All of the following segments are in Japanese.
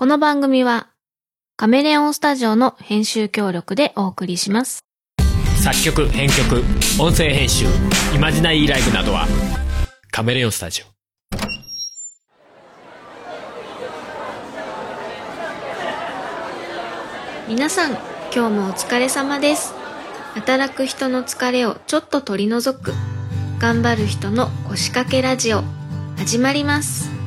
この番組はカメレオンスタジオの編集協力でお送りします。作曲編曲音声編集イマジナリーライブなどはカメレオンスタジオ皆さん、今日もお疲れ様です。働く人の疲れをちょっと取り除く頑張る人の腰掛けラジオ始まります。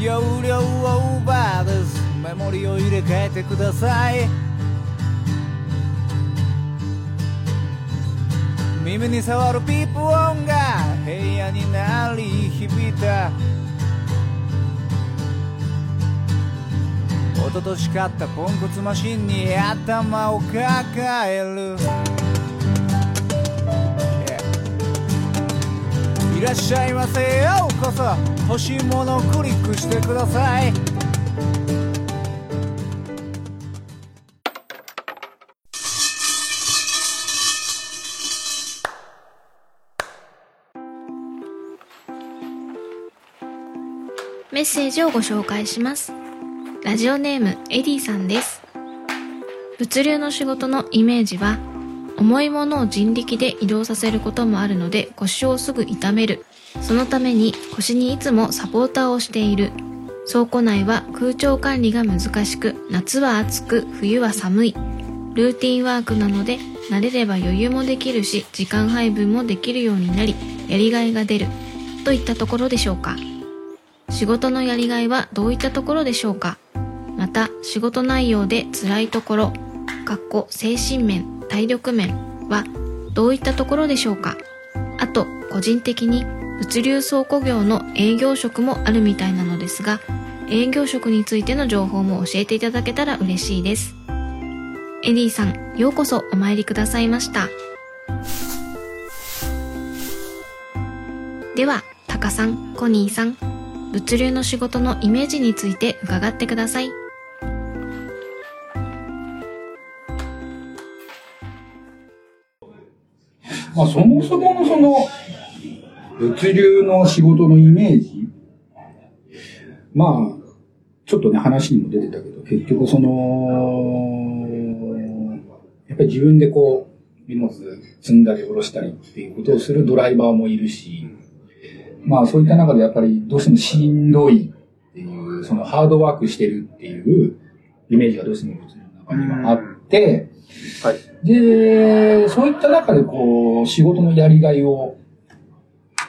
容量オーバーですメモリを入れ替えてください。耳に触るピープ音が部屋に鳴り響いた。一昨年買ったポンコツマシンに頭を抱える。いらっしゃいませようこそ欲しいものをクリックしてくださいメッセージをご紹介します。ラジオネームエディさんです。物流の仕事のイメージは、重いものを人力で移動させることもあるので腰をすぐ痛める。そのために腰にいつもサポーターをしている。倉庫内は空調管理が難しく、夏は暑く、冬は寒い。ルーティンワークなので、慣れれば余裕もできるし、時間配分もできるようになり、やりがいが出る。といったところでしょうか。仕事のやりがいはどういったところでしょうかまた仕事内容で辛いところかっこ精神面体力面はどういったところでしょうか？あと個人的に物流倉庫業の営業職もあるみたいなのですが営業職についての情報も教えていただけたら嬉しいです。エディさんようこそお参りくださいました。ではタカさんコニーさん物流の仕事のイメージについて伺ってください。まあ、そもそものその、物流の仕事のイメージ？まあ、ちょっとね、話にも出てたけど、結局その、やっぱり自分でこう、荷物積んだり下ろしたりっていうことをするドライバーもいるし、まあそういった中でやっぱりどうしてもしんどいっていう、そのハードワークしてるっていうイメージがどうしても物流の中にはあって、はい。で、そういった中でこう、仕事のやりがいを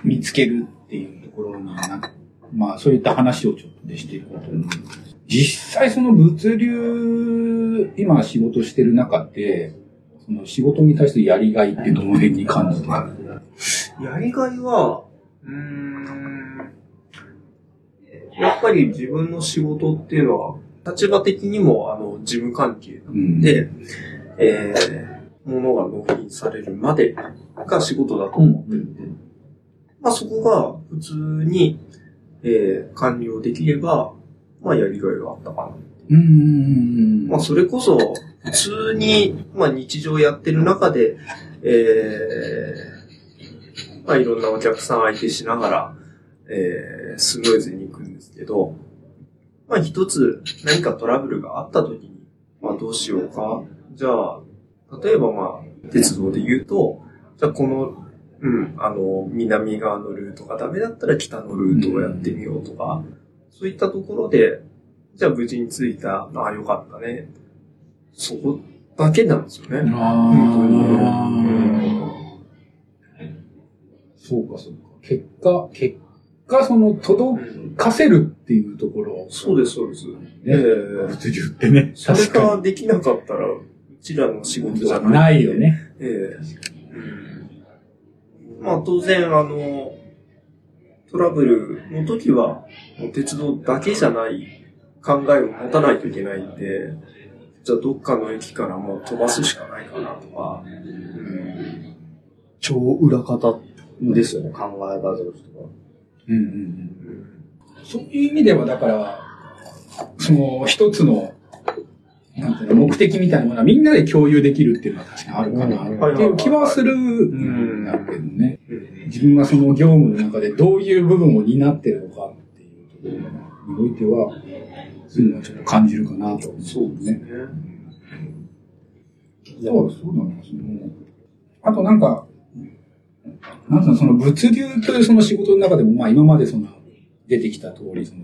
見つけるっていうところにな、まあそういった話をちょっとでしていこうと思うんです。実際その物流、今仕事してる中で、その仕事に対してやりがいってどの辺に感じてあるやりがいは、うーん、やっぱり自分の仕事っていうのは、立場的にも、あの、事務関係なうん。ので、えー、物が納品されるまでが仕事だと思ってるんで、まあそこが普通に、えー、完了できれば、まあやりがいがあったかな。うーん。まあ、それこそ、普通に、まあ、日常やってる中で、えー、まあ、いろんなお客さん相手しながら、えー、スムーズに行くんですけど、まあ、一つ何かトラブルがあった時に、まあ、どうしようか。じゃあ、例えばまあ、鉄道で言うと、じゃあこの、うん、あの、南側のルートがダメだったら北のルートをやってみようとか、そういったところで、じゃあ無事に着いた。ああ、よかったね。そこだけなんですよね。あ本当にーそうか、そうか。結果、結果、その、届かせるっていうところ。そうです、そうです。ねええ物流ってね。それができなかったら、うちらの仕事じゃに。ない。ないよ。ね。ええうんまあ当然、あの、トラブルの時は、鉄道だけじゃない考えを持たないといけないんで、じゃあどっかの駅からもう飛ばすしかないかなとか、うん超裏方ですよね、考え方としては。うんうんうん。そういう意味では、だから、その、一つの、なんていうの、目的みたいなものはみんなで共有できるっていうのは確かにあるかな、っていう気はするんだけどね。うん自分がその業務の中でどういう部分を担ってるのかっていうところにおいては、そういうのはちょっと感じるかなと思う、そうですね。そう、そうなんですね。あとなんか、なんつうの、その物流というその仕事の中でも、まあ今までその出てきた通り、その、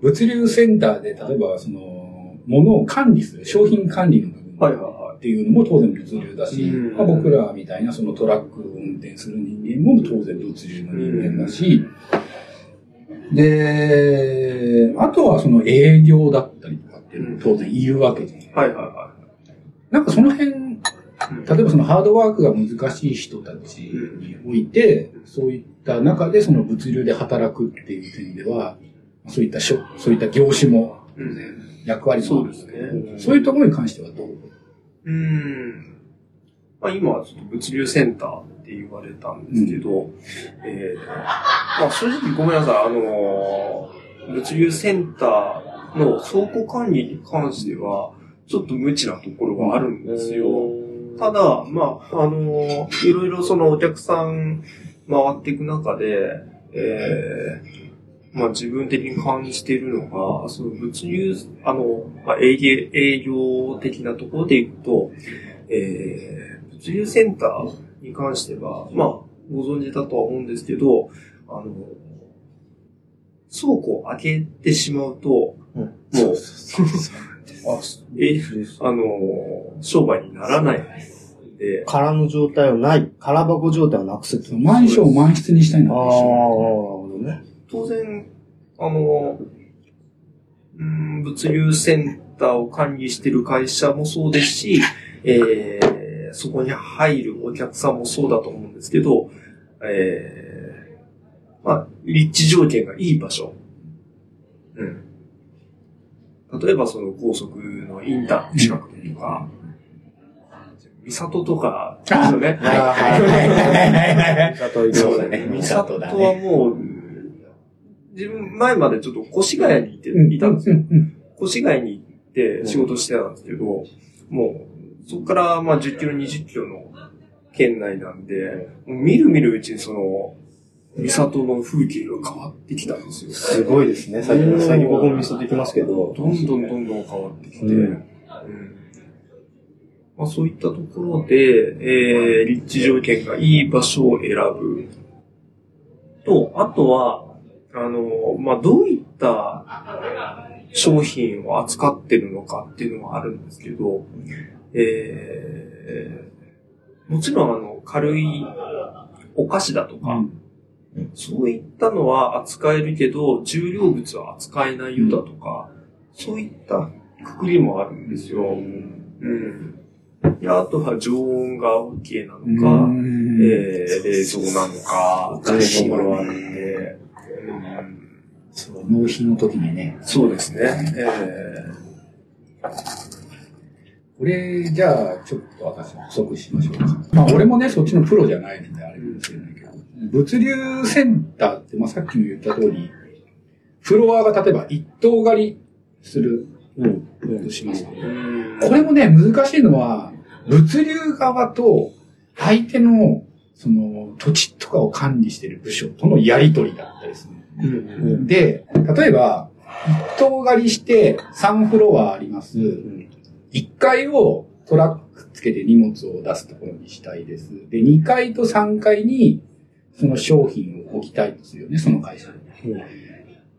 物流センターで、例えばその、物を管理する、商品管理の部分。はいはいはっていうのも当然物流だし、うんまあ、僕らみたいなそのトラックを運転する人間も当然物流の人間だし、で、あとはその営業だったりとかっていうのも当然いるわけじゃん。い。はいはいはなんかその辺、例えばそのハードワークが難しい人たちにおいて、そういった中でその物流で働くっていう点では、そういったしょ、そういった業種も。役割もそうあるですね。そういうところに関してはどう？うん。まあ今はちょっと物流センターって言われたんですけど、えーまあ正直ごめんなさい、あのー物流センターの倉庫管理に関しては、ちょっと無知なところがあるんですよ。ただ、まあ、あのーいろいろそのお客さん回っていく中で、えーまあ自分的に感じているのが、その物流、あの、まあ営業、営業的なところでいくと、えー、物流センターに関しては、まあ、ご存知だとは思うんですけど、あの、倉庫を開けてしまうと、もう、あ、え、あの、商売にならないんで、空の状態はない。空箱状態をなくす。マンションを満室にしたいなああ、なるほどね。当然、あの、うん、物流センターを管理している会社もそうですし、えー、そこに入るお客さんもそうだと思うんですけど、えー、まあ、立地条件がいい場所。うん。例えばその高速のインターの近くとか、三郷とか、ですよね。はい。はい。はい。はい。そうだね三郷はもう、自分前までちょっと越谷にいて、いたんですよ。越谷に行って仕事してたんですけど、もう、そこからまあ10キロ、20キロの県内なんで、もうみるみるうちにその、三郷の風景が変わってきたんですよ。すごいですね。最近、最近僕も見せてきますけど。どんどんどんどん変わってきて、うんうんまあ、そういったところで、えー、立地条件がいい場所を選ぶ。と、あとは、あの、まあ、どういった商品を扱ってるのかっていうのがあるんですけど、えー、もちろんあの、軽いお菓子だとか、そういったのは扱えるけど、重量物は扱えないよだとか、そういったくくりもあるんですよ。うん。であとは常温が OK なのか、えー、冷蔵なのか、おかしいところはあるんで、そう納品の時にね。そうですね。えこれ、じゃあ、ちょっと私補足しましょうか。まあ、俺もね、そっちのプロじゃないのであれかもしれないけど、物流センターって、まあ、さっきも言った通り、フロアが例えば一棟借りするうん。としますこれもね、難しいのは、物流側と相手の、その、土地とかを管理している部署とのやりとりだったりする。うんで、例えば、一棟借りして3フロアあります。1階をトラックつけて荷物を出すところにしたいです。で、2階と3階にその商品を置きたいですよね、その会社に。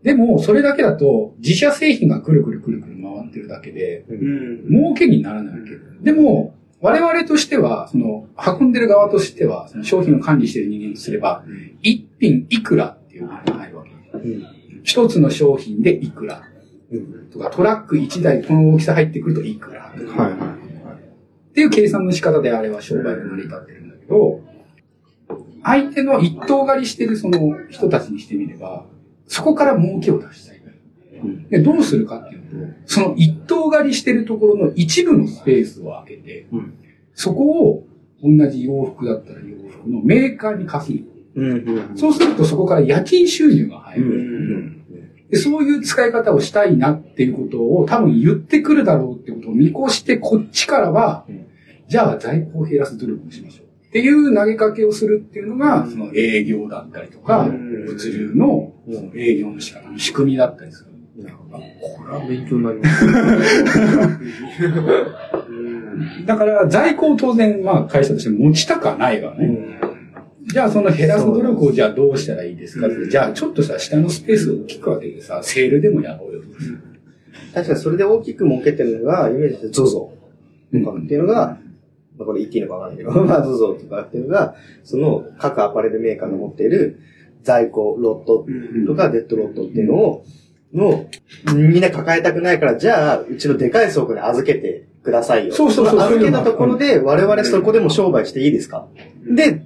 でも、それだけだと自社製品がくるくるくるくる回ってるだけで、うん。儲けにならないわけ。でも、我々としては、その、運んでる側としては、その商品を管理している人間とすれば、一品いくらっていうのが入るわけ。一つの商品でいくら。とか、トラック一台この大きさ入ってくるといくら。とかはいはっていう計算の仕方であれは商売が成り立ってるんだけど、相手の一等狩りしてるその人たちにしてみれば、そこから儲けを出したい。でどうするかっていうと、その一等狩りしてるところの一部のスペースを空けて、うんそこを同じ洋服だったら洋服のメーカーに貸すの。い。うん。うん。そうするとそこから夜勤収入が入うる。ん。でそういう使い方をしたいなっていうことを多分言ってくるだろうってことを見越してこっちからは、うんじゃあ在庫を減らす努力をしましょう。っていう投げかけをするっていうのが、その営業だったりとか、うん物流の営業の仕方の仕組みだったりする。これは勉強になります。うんだから在庫を当然、まあ会社として持ちたくはないわね。じゃあその減らす努力をじゃあどうしたらいいですかじゃあちょっとさ、下のスペースを大きく分けてさ、セールでもやろうよ。確かにそれで大きく儲けてるのが、イメージで ZOZO とかっていうのが、まあこれ言っていいのかわからないけど、まあ ZOZO とかっていうのが、その各アパレルメーカーの持っている在庫ロットとかデッドロットっていうのを、の、みんな抱えたくないから、じゃあ、うちのでかい倉庫に預けてくださいよ。そうそうそうの預けたところで、我々そこでも商売していいですか？で、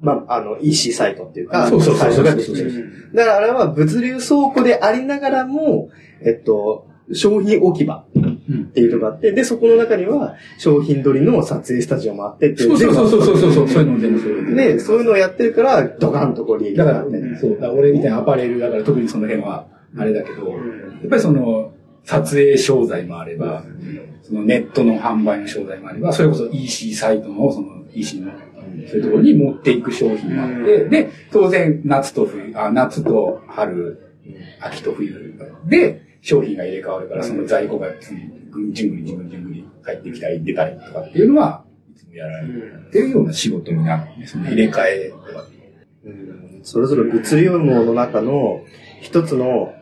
まあ、あの、EC サイトっていうか、そうそうそうそう。サイトができる。だからあれは物流倉庫でありながらも、えっと、商品置き場っていうのがあって、で、そこの中には商品取りの撮影スタジオもあってっていそうそうそうそうそう。そう、そういうの全部そういう。で、そういうのをやってるから、ドカンとこう利益だからそう、俺みたいなアパレルだから特にその辺はあれだけど、やっぱりその、撮影商材もあれば、そのネットの販売の商材もあれば、それこそ EC サイトの、その EC の、そういうところに持っていく商品もあって、で、当然夏と冬、あ、夏と春、秋と冬で商品が入れ替わるから、その在庫がじんぐりじんぐりじんぐり入ってきたり出たりとかっていうのは、いつもやられてるような仕事になるね。その入れ替えとか。うんそれぞれ物流網の中の一つの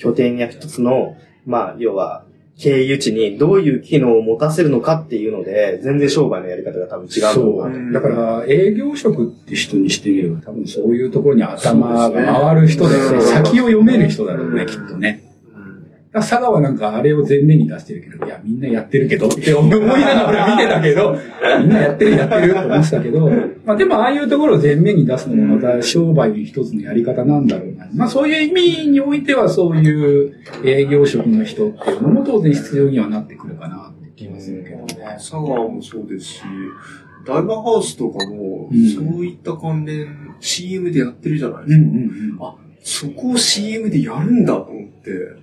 拠点や一つの、まあ、要は、経由地にどういう機能を持たせるのかっていうので、全然商売のやり方が多分違うそう。だから、営業職って人にしてみれば、多分そういうところに頭が回る人で、ね先を読める人だろうね、きっとね。佐賀はなんかあれを前面に出してるけど、いや、みんなやってるけどって思いながら見てたけど、みんなやってるやってると思ってたけど、まあでもああいうところを前面に出すのもまた商売の一つのやり方なんだろうな。まあそういう意味においてはそういう営業職の人っていうのも当然必要にはなってくるかなって気がするけどね。佐川もそうですし、ダイバーハウスとかも、うんそういった関連 CM でやってるじゃないでうんすか。うんうん。あ、そこを CM でやるんだと思って。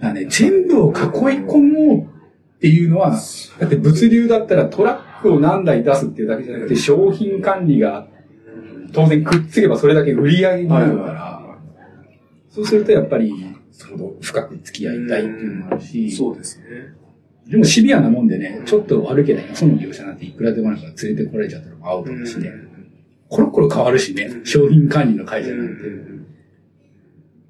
だね、全部を囲い込もうっていうのは、だって物流だったらトラックを何台出すっていうだけじゃなくて、商品管理が当然くっつけばそれだけ売り上げになるから、そうするとやっぱり、その深く付き合いたいっていうのもあるし、そうですね。でもシビアなもんでね、ちょっと悪ければよその業者なんていくらでもあるから連れてこられちゃったらアウトだしね。コロコロ変わるしね、商品管理の会社なんて。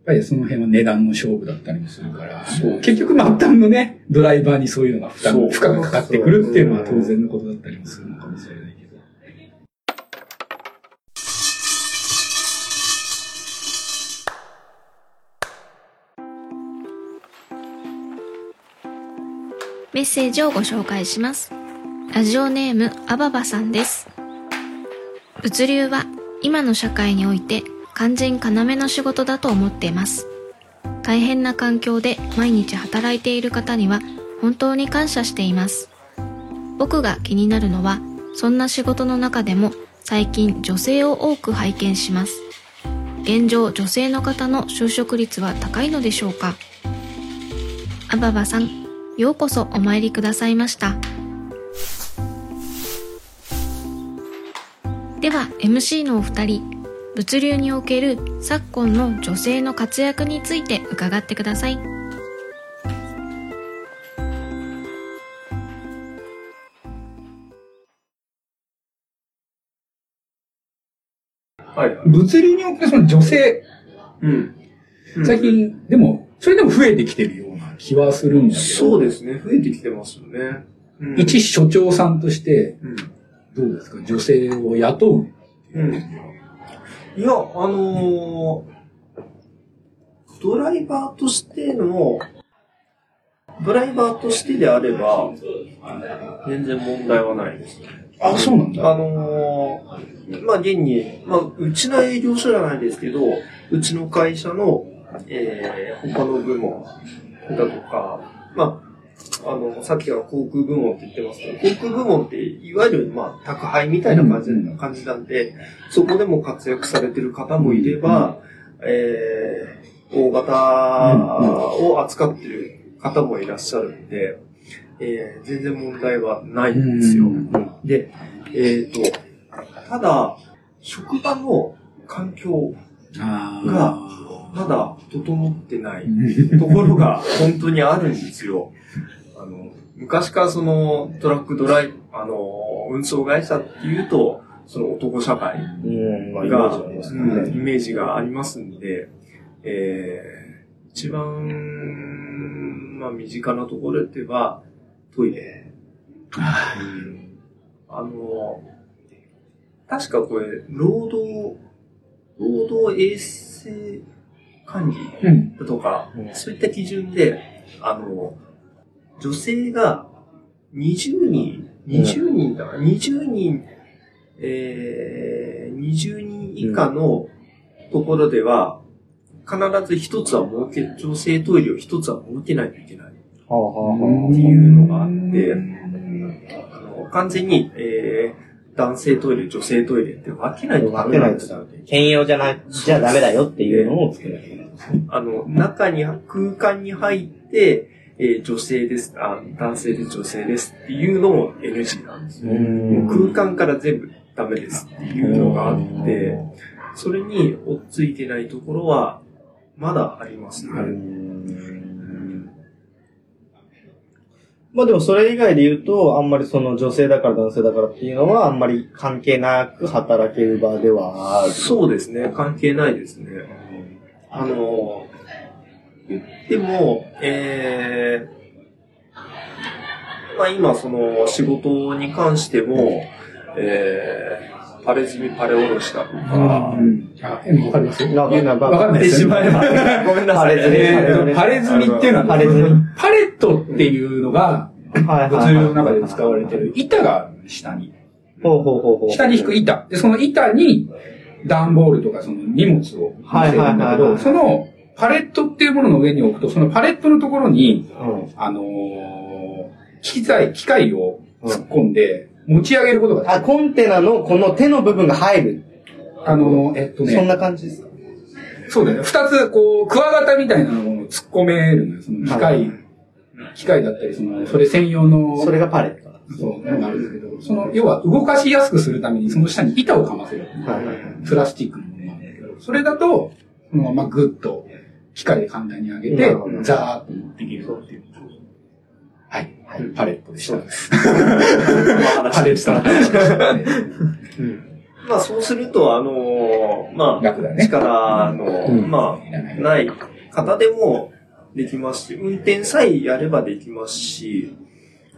やっぱりその辺は値段の勝負だったりもするから、結局末端のね、ドライバーにそういうのが負担、負荷がかかってくるっていうのは当然のことだったりもするのかもしれないけど。メッセージをご紹介します。ラジオネームアババさんです。物流は今の社会において肝心要の仕事だと思っています。大変な環境で毎日働いている方には本当に感謝しています。僕が気になるのはそんな仕事の中でも最近女性を多く拝見します。現状女性の方の就職率は高いのでしょうかアババさん、ようこそお参りくださいました。では MC のお二人、物流における昨今の女性の活躍について伺ってください。はい。物流におけるその女性、うん。最近、でも、それでも増えてきてるような気はするんだけど、そうですね。増えてきてますよね。うん一所長さんとして、うん。どうですか？女性を雇ううん。いや、あのードライバーとしての、ドライバーとしてであれば、全然問題はないです。あ、そうなんだ。あのーまあ、現に、まあ、うちの営業所じゃないですけど、うちの会社の、えー、他の部門だとか、まあ、あの、さっきは航空部門って言ってますけど、航空部門って、いわゆる、まあ、宅配みたいな感じ,、うん感じなんで、そこでも活躍されてる方もいれば、えー、大型を扱ってる方もいらっしゃるんで、えー、全然問題はないんですよ。うんで、えっ、と、ただ、職場の環境あがまだ整ってないところが本当にあるんですよ。昔からそのトラックドライ、あの、運送会社っていうと、その男社会が、イね。メージがありますんで、えー、一番、まあ、身近なところでは、トイレ。うんあの、確かこれ、労働、労働衛生管理うん。とか、うんそういった基準で、あの、女性が20人、20人だ、20人、えー、20人以下のところでは、必ず一つは設け、女性トイレを一つは設けないといけない。っていうのがあってあの完全に、えー、男性トイレ、女性トイレって分けないとあ。分けないとダメ。兼用じゃない、じゃダメだよっていうのを作らなきゃいけない。あの、中に、空間に入って、えー女性ですあ、男性です、女性ですっていうのも NG なんですよ。もう空間から全部ダメですっていうのがあって、それに追っついてないところは、まだありますね。まあでもそれ以外で言うと、あんまりその女性だから男性だからっていうのは、あんまり関係なく働ける場ではある。そうですね、関係ないですね。あの、言っても、えー、まあ今その仕事に関しても、えー、パレ積みパレ下ろしたとか、うん。あ、えわかります？よ。わかんないわかんないですよ。言ってしまえば、ごめんなさい。パレ積みえーとパレ積みっていうのは、パレ積みパレットっていうのが、はい物流の中で使われてる板がある下に。ほうほうほうほう。下に引く板。で、その板に段ボールとかその荷物を乗せるんだけはいはいはいはど、いそのパレットっていうものの上に置くと、そのパレットのところに、うん。あのー機材、機械を突っ込んで持ち上げることができあ、る。コンテナのこの手の部分が入る。あのーえっとね、そんな感じですか？そうだよね。二つ、こう、クワガタみたいなものを突っ込めるのよ。その機は械、機械だったり、その、それ専用の、それがパレット。そう、のがあるんですけど、その、要は動かしやすくするために、その下に板をかませる。はいはいはい。プラスチックのものなんだけど、それだと、そのままグッと機械で簡単に上げてザーッと持っていけるっていう。はい。パレットでした。パレットの話でしたねまあそうすると、あのまあ。力の、うんまあ、ない方でもできますし、運転さえやればできますし、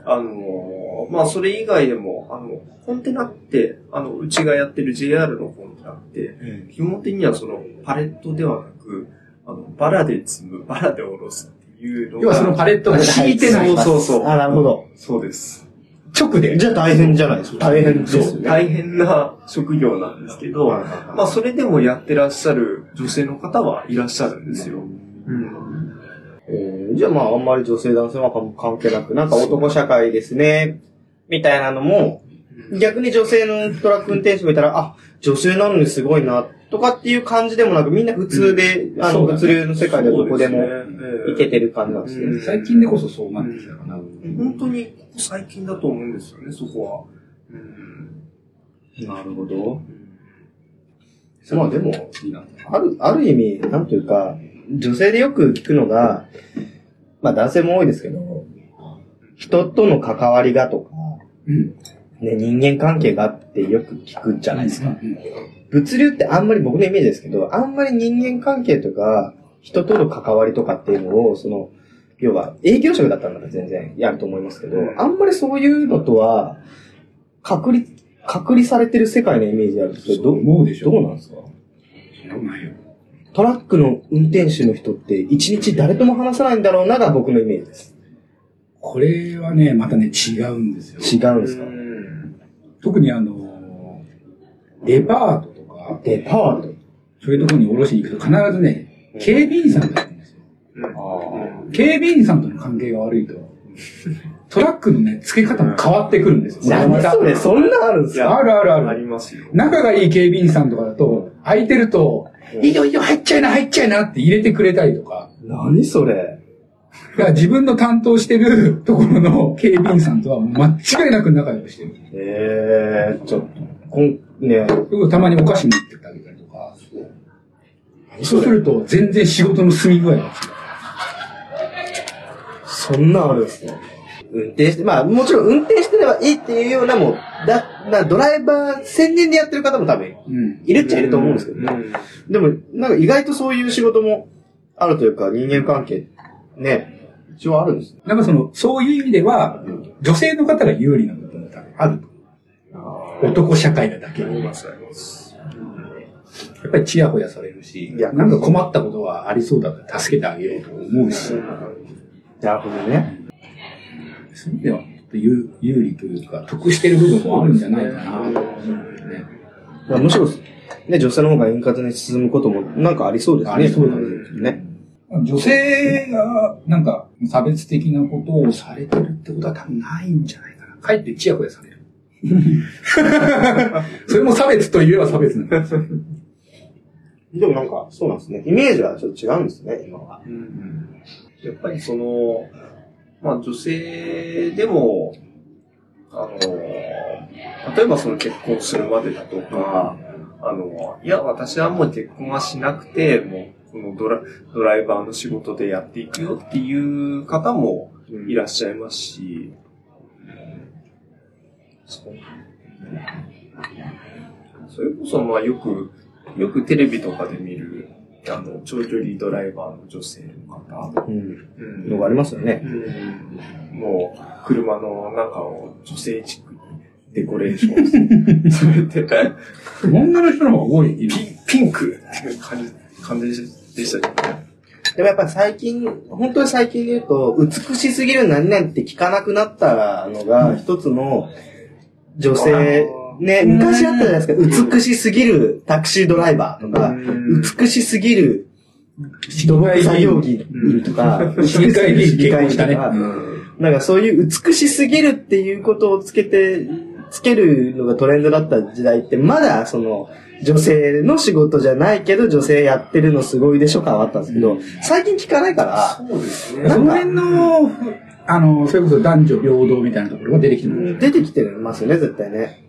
あのまあそれ以外でも、あの、コンテナって、あの、うちがやってる JR のコンテナって、基本的にはそのパレットではなく、あの、バラで積む、バラで下ろすっていうのが。要はそのパレットが敷いてない。そうそうそうあ、なるほど。そうです。直で。じゃあ大変じゃないですか。大変ですよね。大変な職業なんですけど、まあそれでもやってらっしゃる女性の方はいらっしゃるんですよ。うん。えーじゃあまああんまり女性男性は関関係なく、なんか男社会ですね、みたいなのも、逆に女性のトラック運転手がいたら、あ、女性なのにすごいな、とかっていう感じでもなく、みんな普通で、あの、そうだね物流の世界でどこでもいけてる感じなんですね。うん最近でこそそうなってきたかな。本当にここ最近だと思うんですよね、そこは。うん。なるほど。まあでも、ある、ある意味、なんというか、女性でよく聞くのが、まあ男性も多いですけど、人との関わりがとか、うん。ね、人間関係があってよく聞くじゃないですか。うん物流ってあんまり僕のイメージですけど、あんまり人間関係とか、人との関わりとかっていうのを、その、要は営業職だったら全然やると思いますけど、あんまりそういうのとは、隔離、隔離されてる世界のイメージあるんですけど、どそうでしょどうなんですか？トラックの運転手の人って一日誰とも話さないんだろうなが僕のイメージです。これはね、またね、違うんですよ。違うんですか？うん特にあの、デパートとか、デパート。そういうところに降ろしに行くと必ずね、警備員さんがいるんですよ。うん警備員さんとの関係が悪いと、トラックのね、付け方も変わってくるんですよ。何それそんなあるんですか？あるあるあある。りますよ。仲がいい警備員さんとかだと、空いてると、いいよいいよ、入っちゃいな、入っちゃいなって入れてくれたりとか、何それ？だから自分の担当してるところの警備員さんとは間違いなく仲良くしてる。ええー、ちょっと、ね僕たまにお菓子持ってってあげたりとか。そうすると、全然仕事の進み具合が違う。そんなんあるんですね。運転して、まあもちろん運転してればいいっていうようなもう、だ、なドライバー専念でやってる方も多分うん。いるっちゃいると思うんですけどね。でも、なんか意外とそういう仕事もあるというか、人間関係、ね、一応あるんですね。なんかその、そういう意味では、女性の方が有利な部分も多分あると。男社会なだけに。やっぱりチヤホヤされるし、いやなんか困ったことはありそうだから助けてあげようと思うし、なるほどね。そういう意味では、有有利というか、得してる部分もあるんじゃないかな。まあむしろ、ね、女性の方が円滑に進むこともなんかありそうですね。ありそうね。女性が、なんか、差別的なことをされてるってことは多分ないんじゃないかな。かえってチヤホヤされる。それも差別といえば差別なんですよ。でもなんか、そうなんですね。イメージはちょっと違うんですね、今は。やっぱりその、まあ女性でも、あの、例えばその結婚するまでだとか、あの、いや、私はもう結婚はしなくて、もう、このドラドライバーの仕事でやっていくよっていう方もいらっしゃいますし、そうそれこそ、まあよく、よくテレビとかで見る、あの、長距離ドライバーの女性の方、うん。うんのがありますよね。うんもう、車の中を女性チックにデコレーションされて、女の人の方が多い。ピンピンクっていう感じ、感じでしたけどね。でもやっぱり最近、本当に最近で言うと、美しすぎる何々って聞かなくなったのが、一つの女性、ね、昔あったじゃないですか、美しすぎるタクシードライバーとか、うん。美しすぎる土木作業着とか、市議会議。とか。なんかそういう美しすぎるっていうことをつけて、つけるのがトレンドだった時代って、まだその、女性の仕事じゃないけど、女性やってるのすごいでしょ感はあったんですけど、最近聞かないから、そうですその辺の、あの、それこそ男女平等みたいなところが出てきてる。出てきてますよね、絶対ね。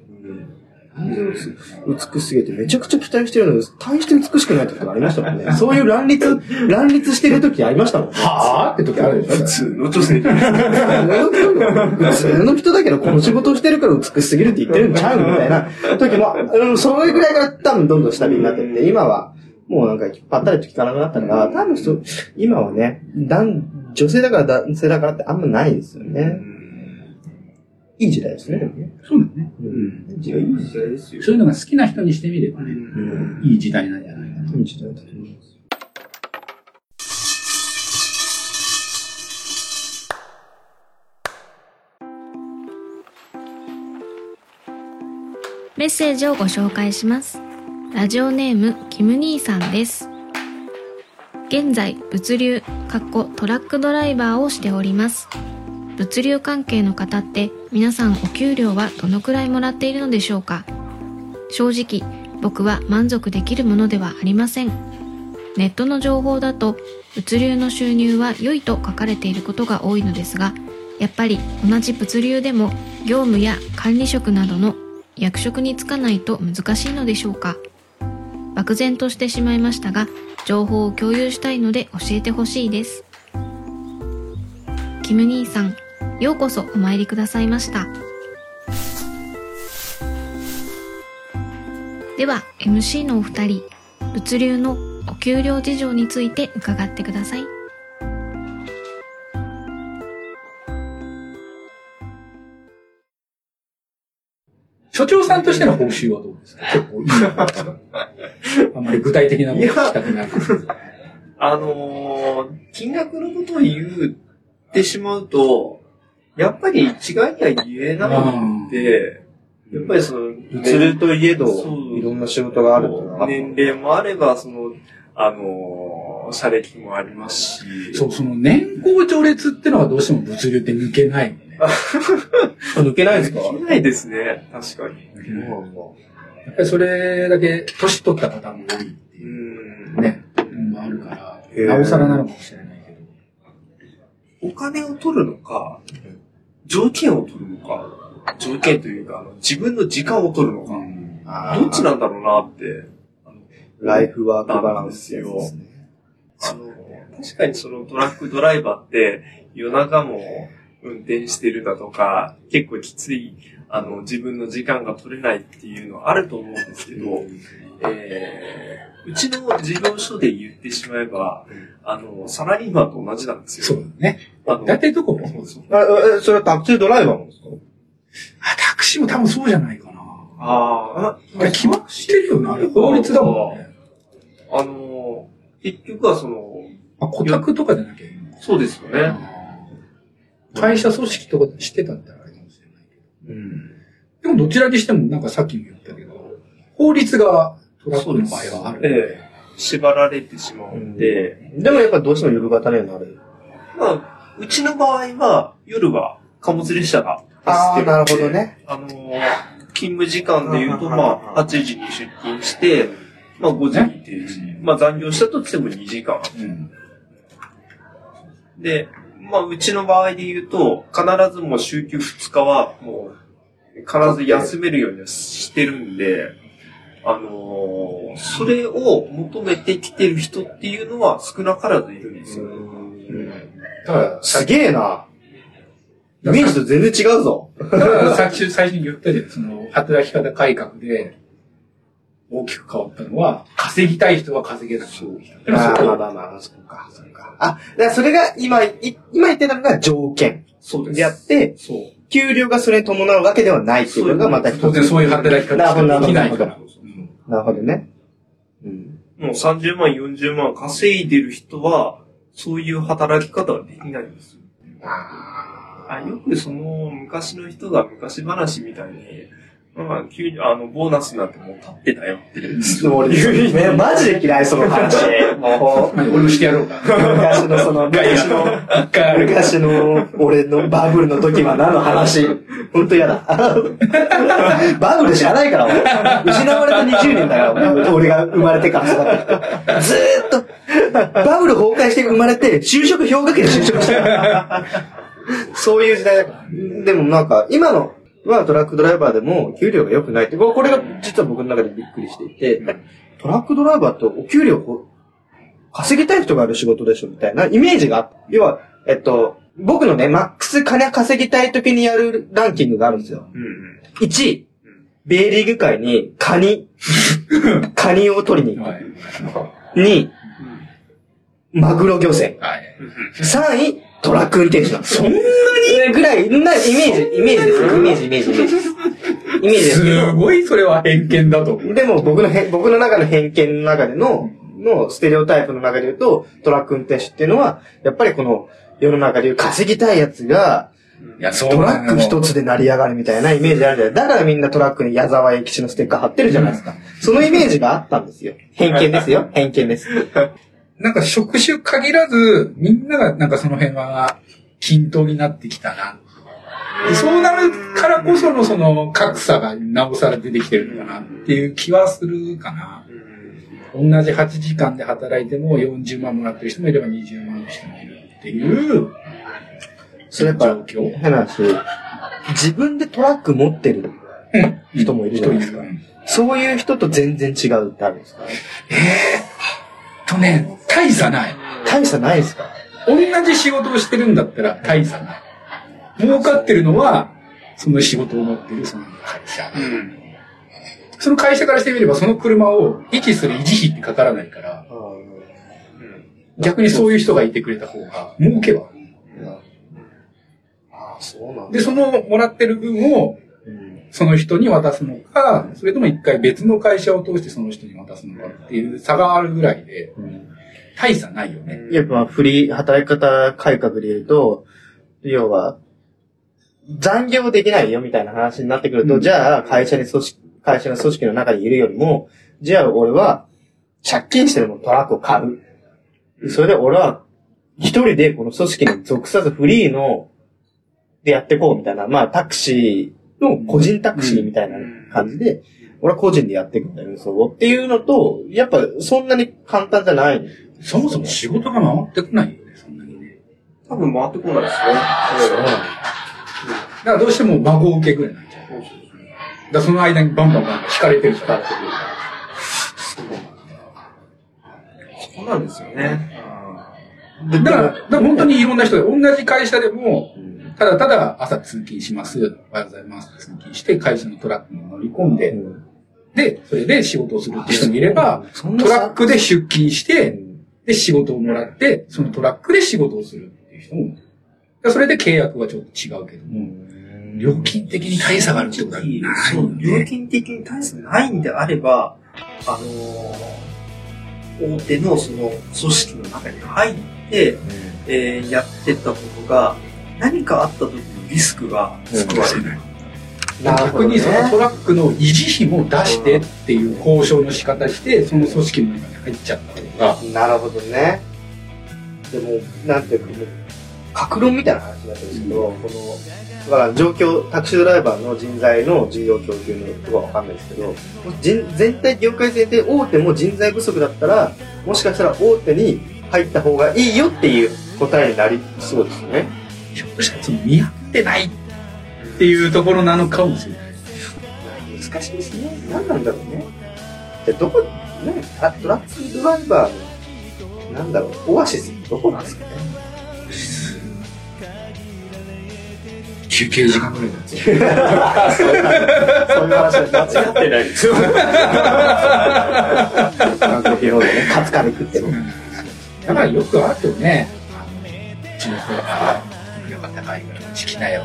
美しすぎてめちゃくちゃ期待してるのに、大して美しくない時がありましたもんね。そういう乱立、乱立してる時ありましたもんね。はぁって時あるでしょ普通の女性。普通の人だけど、この仕事をしてるから美しすぎるって言ってるんちゃうみたいな時も、うん、それぐらいから多分どんどん下火になってって、今は、もうなんか、ぱったりと聞かなくなったから、多分そ、今はね、男、女性だから男性だからってあんまないですよね。いい時代ですね。そうだね。うん。いい時代、ですよ。そういうのが好きな人にしてみればね、うん。いい時代なんじゃないかな。いい時代だと思います。メッセージをご紹介します。ラジオネーム、キム兄さんです。現在、物流、かっこトラックドライバーをしております。物流関係の方って皆さんお給料はどのくらいもらっているのでしょうか？正直、僕は満足できるものではありません。ネットの情報だと、物流の収入は良いと書かれていることが多いのですが、やっぱり同じ物流でも業務や管理職などの役職に就かないと難しいのでしょうか？漠然としてしまいましたが情報を共有したいので教えてほしいです。キム兄さんようこそお参りくださいました。では MC のお二人物流のお給料事情について伺ってください。所長さんとしての報酬はどうですか？結構いいのですかあんまり具体的なこと聞きたくないですけど。あのー金額のことを言ってしまうと、やっぱり一概には言えないんで、やっぱりその、物流といえど、いろんな仕事があるっていうのは年齢もあれば、その、あのー、社歴もありますし、そう、その年功序列ってのはどうしても物流って抜けない。抜けないですか？できないですね、確かに。やっぱりそれだけ年取った方も多いってう。いうんね、のもあるから、へーなおさらなのかもしれないけど。お金を取るのか、条件を取るのか、条件というか、自分の時間を取るのか、あーどっちなんだろうなって。ライフワークバランスですね。あの、確かにそのトラックドライバーって夜中も運転してるだとか、結構きつい、あの、自分の時間が取れないっていうのはあると思うんですけど、えー、うちの事業所で言ってしまえば、あの、サラリーマンと同じなんですよ。そうだね。あの大体どこもそうです。あ、えそれはタクシードライバーもですか？あ、タクシーも多分そうじゃないかな。ああ、決まってるよね。あれ法律だもんね。あの、結局はその、あ、顧客とかじゃなきゃいいのそうですよね。会社組織とかしてたったらあれかもしれないけうん。ど。でもどちらにしてもなんかさっきも言ったけど、法律がトラックの場合はある。ええ縛られてしまうんで、でもやっぱどうしても夜型にはなる。まあ、うちの場合は、夜は貨物列車がああ、走ってるんでなるほど。ね。あのー、勤務時間で言うと、まあ、8時に出勤して、まあ、5時に定時。まあ、残業したとしても2時間。うん。で、まあ、うちの場合で言うと、必ずもう週休2日は、もう、必ず休めるようにはしてるんで、あのー、それを求めてきてる人っていうのは少なからずいるんですよ。だから、すげえな。イメージと全然違うぞ。だからさっき最初に言ったじゃん、その、働き方改革で、大きく変わったのは、稼ぎたい人は稼げなくなるそああ、まあこまあまあ、そっか、そっか。あ、だからそれが今、い今言ってたのが条件そうです。であって、そう。給料がそれに伴うわけではないっていうのがまた一つ。当然そういう働き方しかできないから。うんなるほどね。うん。もう30万、40万稼いでる人は、そういう働き方はできないんですよ。あよくその昔の人が昔話みたいに、まあ、急にあの、ボーナスなんてもう立ってたよって。でも俺、ね、マジで嫌い、その話。もまあ俺もしてやろうか。う、昔のその、昔の、昔の俺のバブルの時は何の話？ほんと嫌だ。バブル知らないから、俺。失われた20年だよ、俺が生まれてから育っ。ずーっと、バブル崩壊して生まれて、就職氷河期で就職した。そういう時代だから。でもなんか、今のはトラックドライバーでも給料が良くないって、これこれが実は僕の中でびっくりしていて、トラックドライバーってお給料を稼ぎたい人がある仕事でしょみたいなイメージがあって、要は、えっと、僕のね、マックス金稼ぎたい時にやるランキングがあるんですよ。うん。1位、米リーグ界にカニ、カニを取りに行く。はい。2位、マグロ漁船。はい。3位、トラック運転手なんですよ。そんなに？ぐらい、なイメージ、イメージですよ。イメージ、イメージ、イメージです。イメージですけど。すごいそれは偏見だと。でも僕のへん、僕の中の偏見の中での、のステレオタイプの中で言うと、トラック運転手っていうのは、やっぱりこの世の中でいう稼ぎたいやつが、いや、そうトラック一つで成り上がるみたいなイメージあるじゃない？だからみんなトラックに矢沢永吉のステッカー貼ってるじゃないですか。そのイメージがあったんですよ。偏見ですよ。偏見です。なんか職種限らず、みんながなんかその辺は均等になってきたな。でそうなるからこそのその格差がなおさら出てきてるのかなっていう気はするかな。同じ8時間で働いても40万もらってる人もいれば20万の人もいるっていうそれやっぱ。変な話、自分でトラック持ってる人もいるじゃないですか人いるそういう人と全然違うってあるんですか？とね、大差ない。大差ないですか？同じ仕事をしてるんだったら大差ない。儲かってるのは、その仕事を持ってるその会社。うん。その会社からしてみれば、その車を維持する維持費ってかからないから、逆にそういう人がいてくれた方が、儲けはある。ああ、そうなんだ。で、そのもらってる分を、うんその人に渡すのか、それとも一回別の会社を通してその人に渡すのかっていう差があるぐらいで、大差ないよね。やっぱフリー、働き方改革で言うと、要は、残業できないよみたいな話になってくると、うんじゃあ会社に組織、会社の組織の中にいるよりも、じゃあ俺は借金してるのトラックを買う。それで俺は一人でこの組織に属さずフリーのでやっていこうみたいな、まあタクシーの個人タクシーみたいな感じで、俺は個人でやっていくんだよ、そうっていうのと、やっぱそんなに簡単じゃない。そもそも仕事が回ってこないよね、そんなにね。多分回ってこないですね。だからどうしても孫受けぐらいになっちゃう。らその間にバンバンバンバン引かれてるじゃん。そうなんですよね。だから、だから本当にいろんな人で、同じ会社でも、ただただ朝通勤します。おはようございます。通勤して、会社のトラックに乗り込んで、で、それで仕事をするっていう人もいれば、トラックで出勤して、で、仕事をもらって、そのトラックで仕事をするっていう人も、それで契約はちょっと違うけども、料金的に大差があるってことはないよそう料ね。金的に大差ないんであれば、あのー大手のその組織の中に入って、えーやってったことが、何かあった時のリスクが救われる。逆にそのトラックの維持費も出してっていう交渉の仕方して、その組織の中に入っちゃった方が、なるほどね。でも、なんていうか、もう、格論みたいな話になってるんですけど、この、だから状況、タクシードライバーの人材の需要供給のとかわかんないですけど、人全体、業界全体、大手も人材不足だったら、もしかしたら大手に入った方がいいよっていう答えになりそうですよね。ひょっとしたらその見合ってないっていうところなのかもしれない。難しいですね。何なんだろうね。じゃあどこ、ね、あトラックドライバーの、なんだろう、オアシスどこなんですかね。休憩時間ぐらいだって。そういう話は間違ってないですよ。韓国の方でね、カツカレー食ってる。だからよくあるよね。あのうちの子高いからうち来なよ。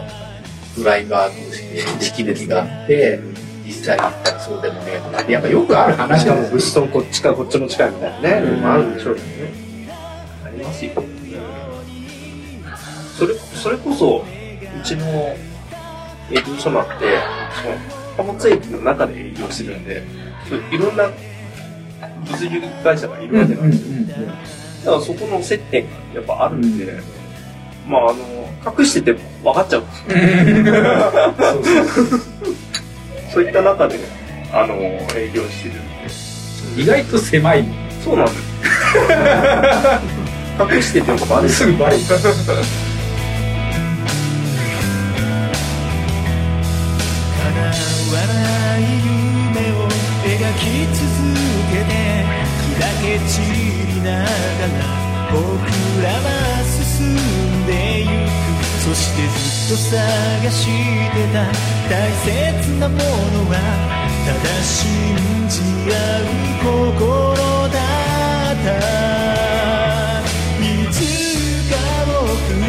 ドライバー同士で時期的があって、実際行ったらそうでもねえとかって、やっぱよくある話しかも。物騒こっちかこっちの近いみたいなね、うんあるんでしょうけどね。ありますよ。それ、それこそ、うちの営業所なんて、貨物駅の中で営業してるんで、そういろんな物流会社がいるわけなんですよ。だからそこの接点がやっぱあるんで、まああの、隠してても分かっちゃう。そういった中で、あの、営業してるんで。意外と狭い。そうなんです。隠しててもバレる。すぐバレる。叶わない夢を描き続けて砕け散りながら僕らは進んでゆくそしてずっと探してた。大切なものはただ信じ合う心だった。いつか僕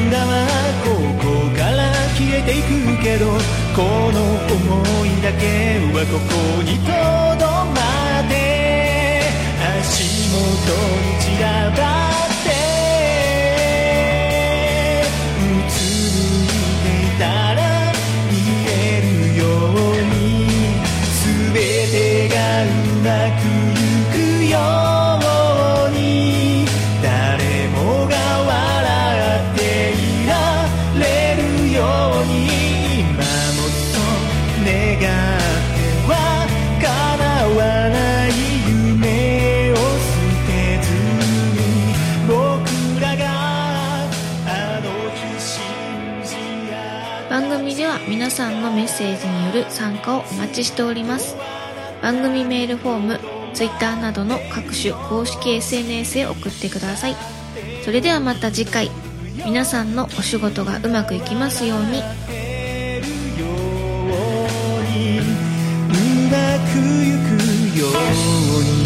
らはここから消えていくけどこの想いだけはここにとどまって。足元に散らばって番組では皆さんのメッセージによる参加をお待ちしております。番組メールフォーム Twitter などの各種公式 SNS へ送ってください。それではまた次回。皆さんのお仕事がうまくいきますように。ゆくように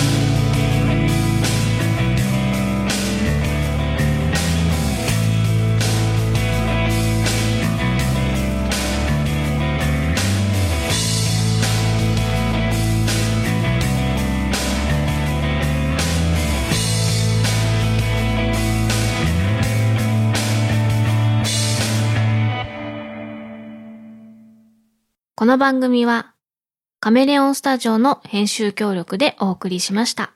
この番組はカメレオンスタジオの編集協力でお送りしました。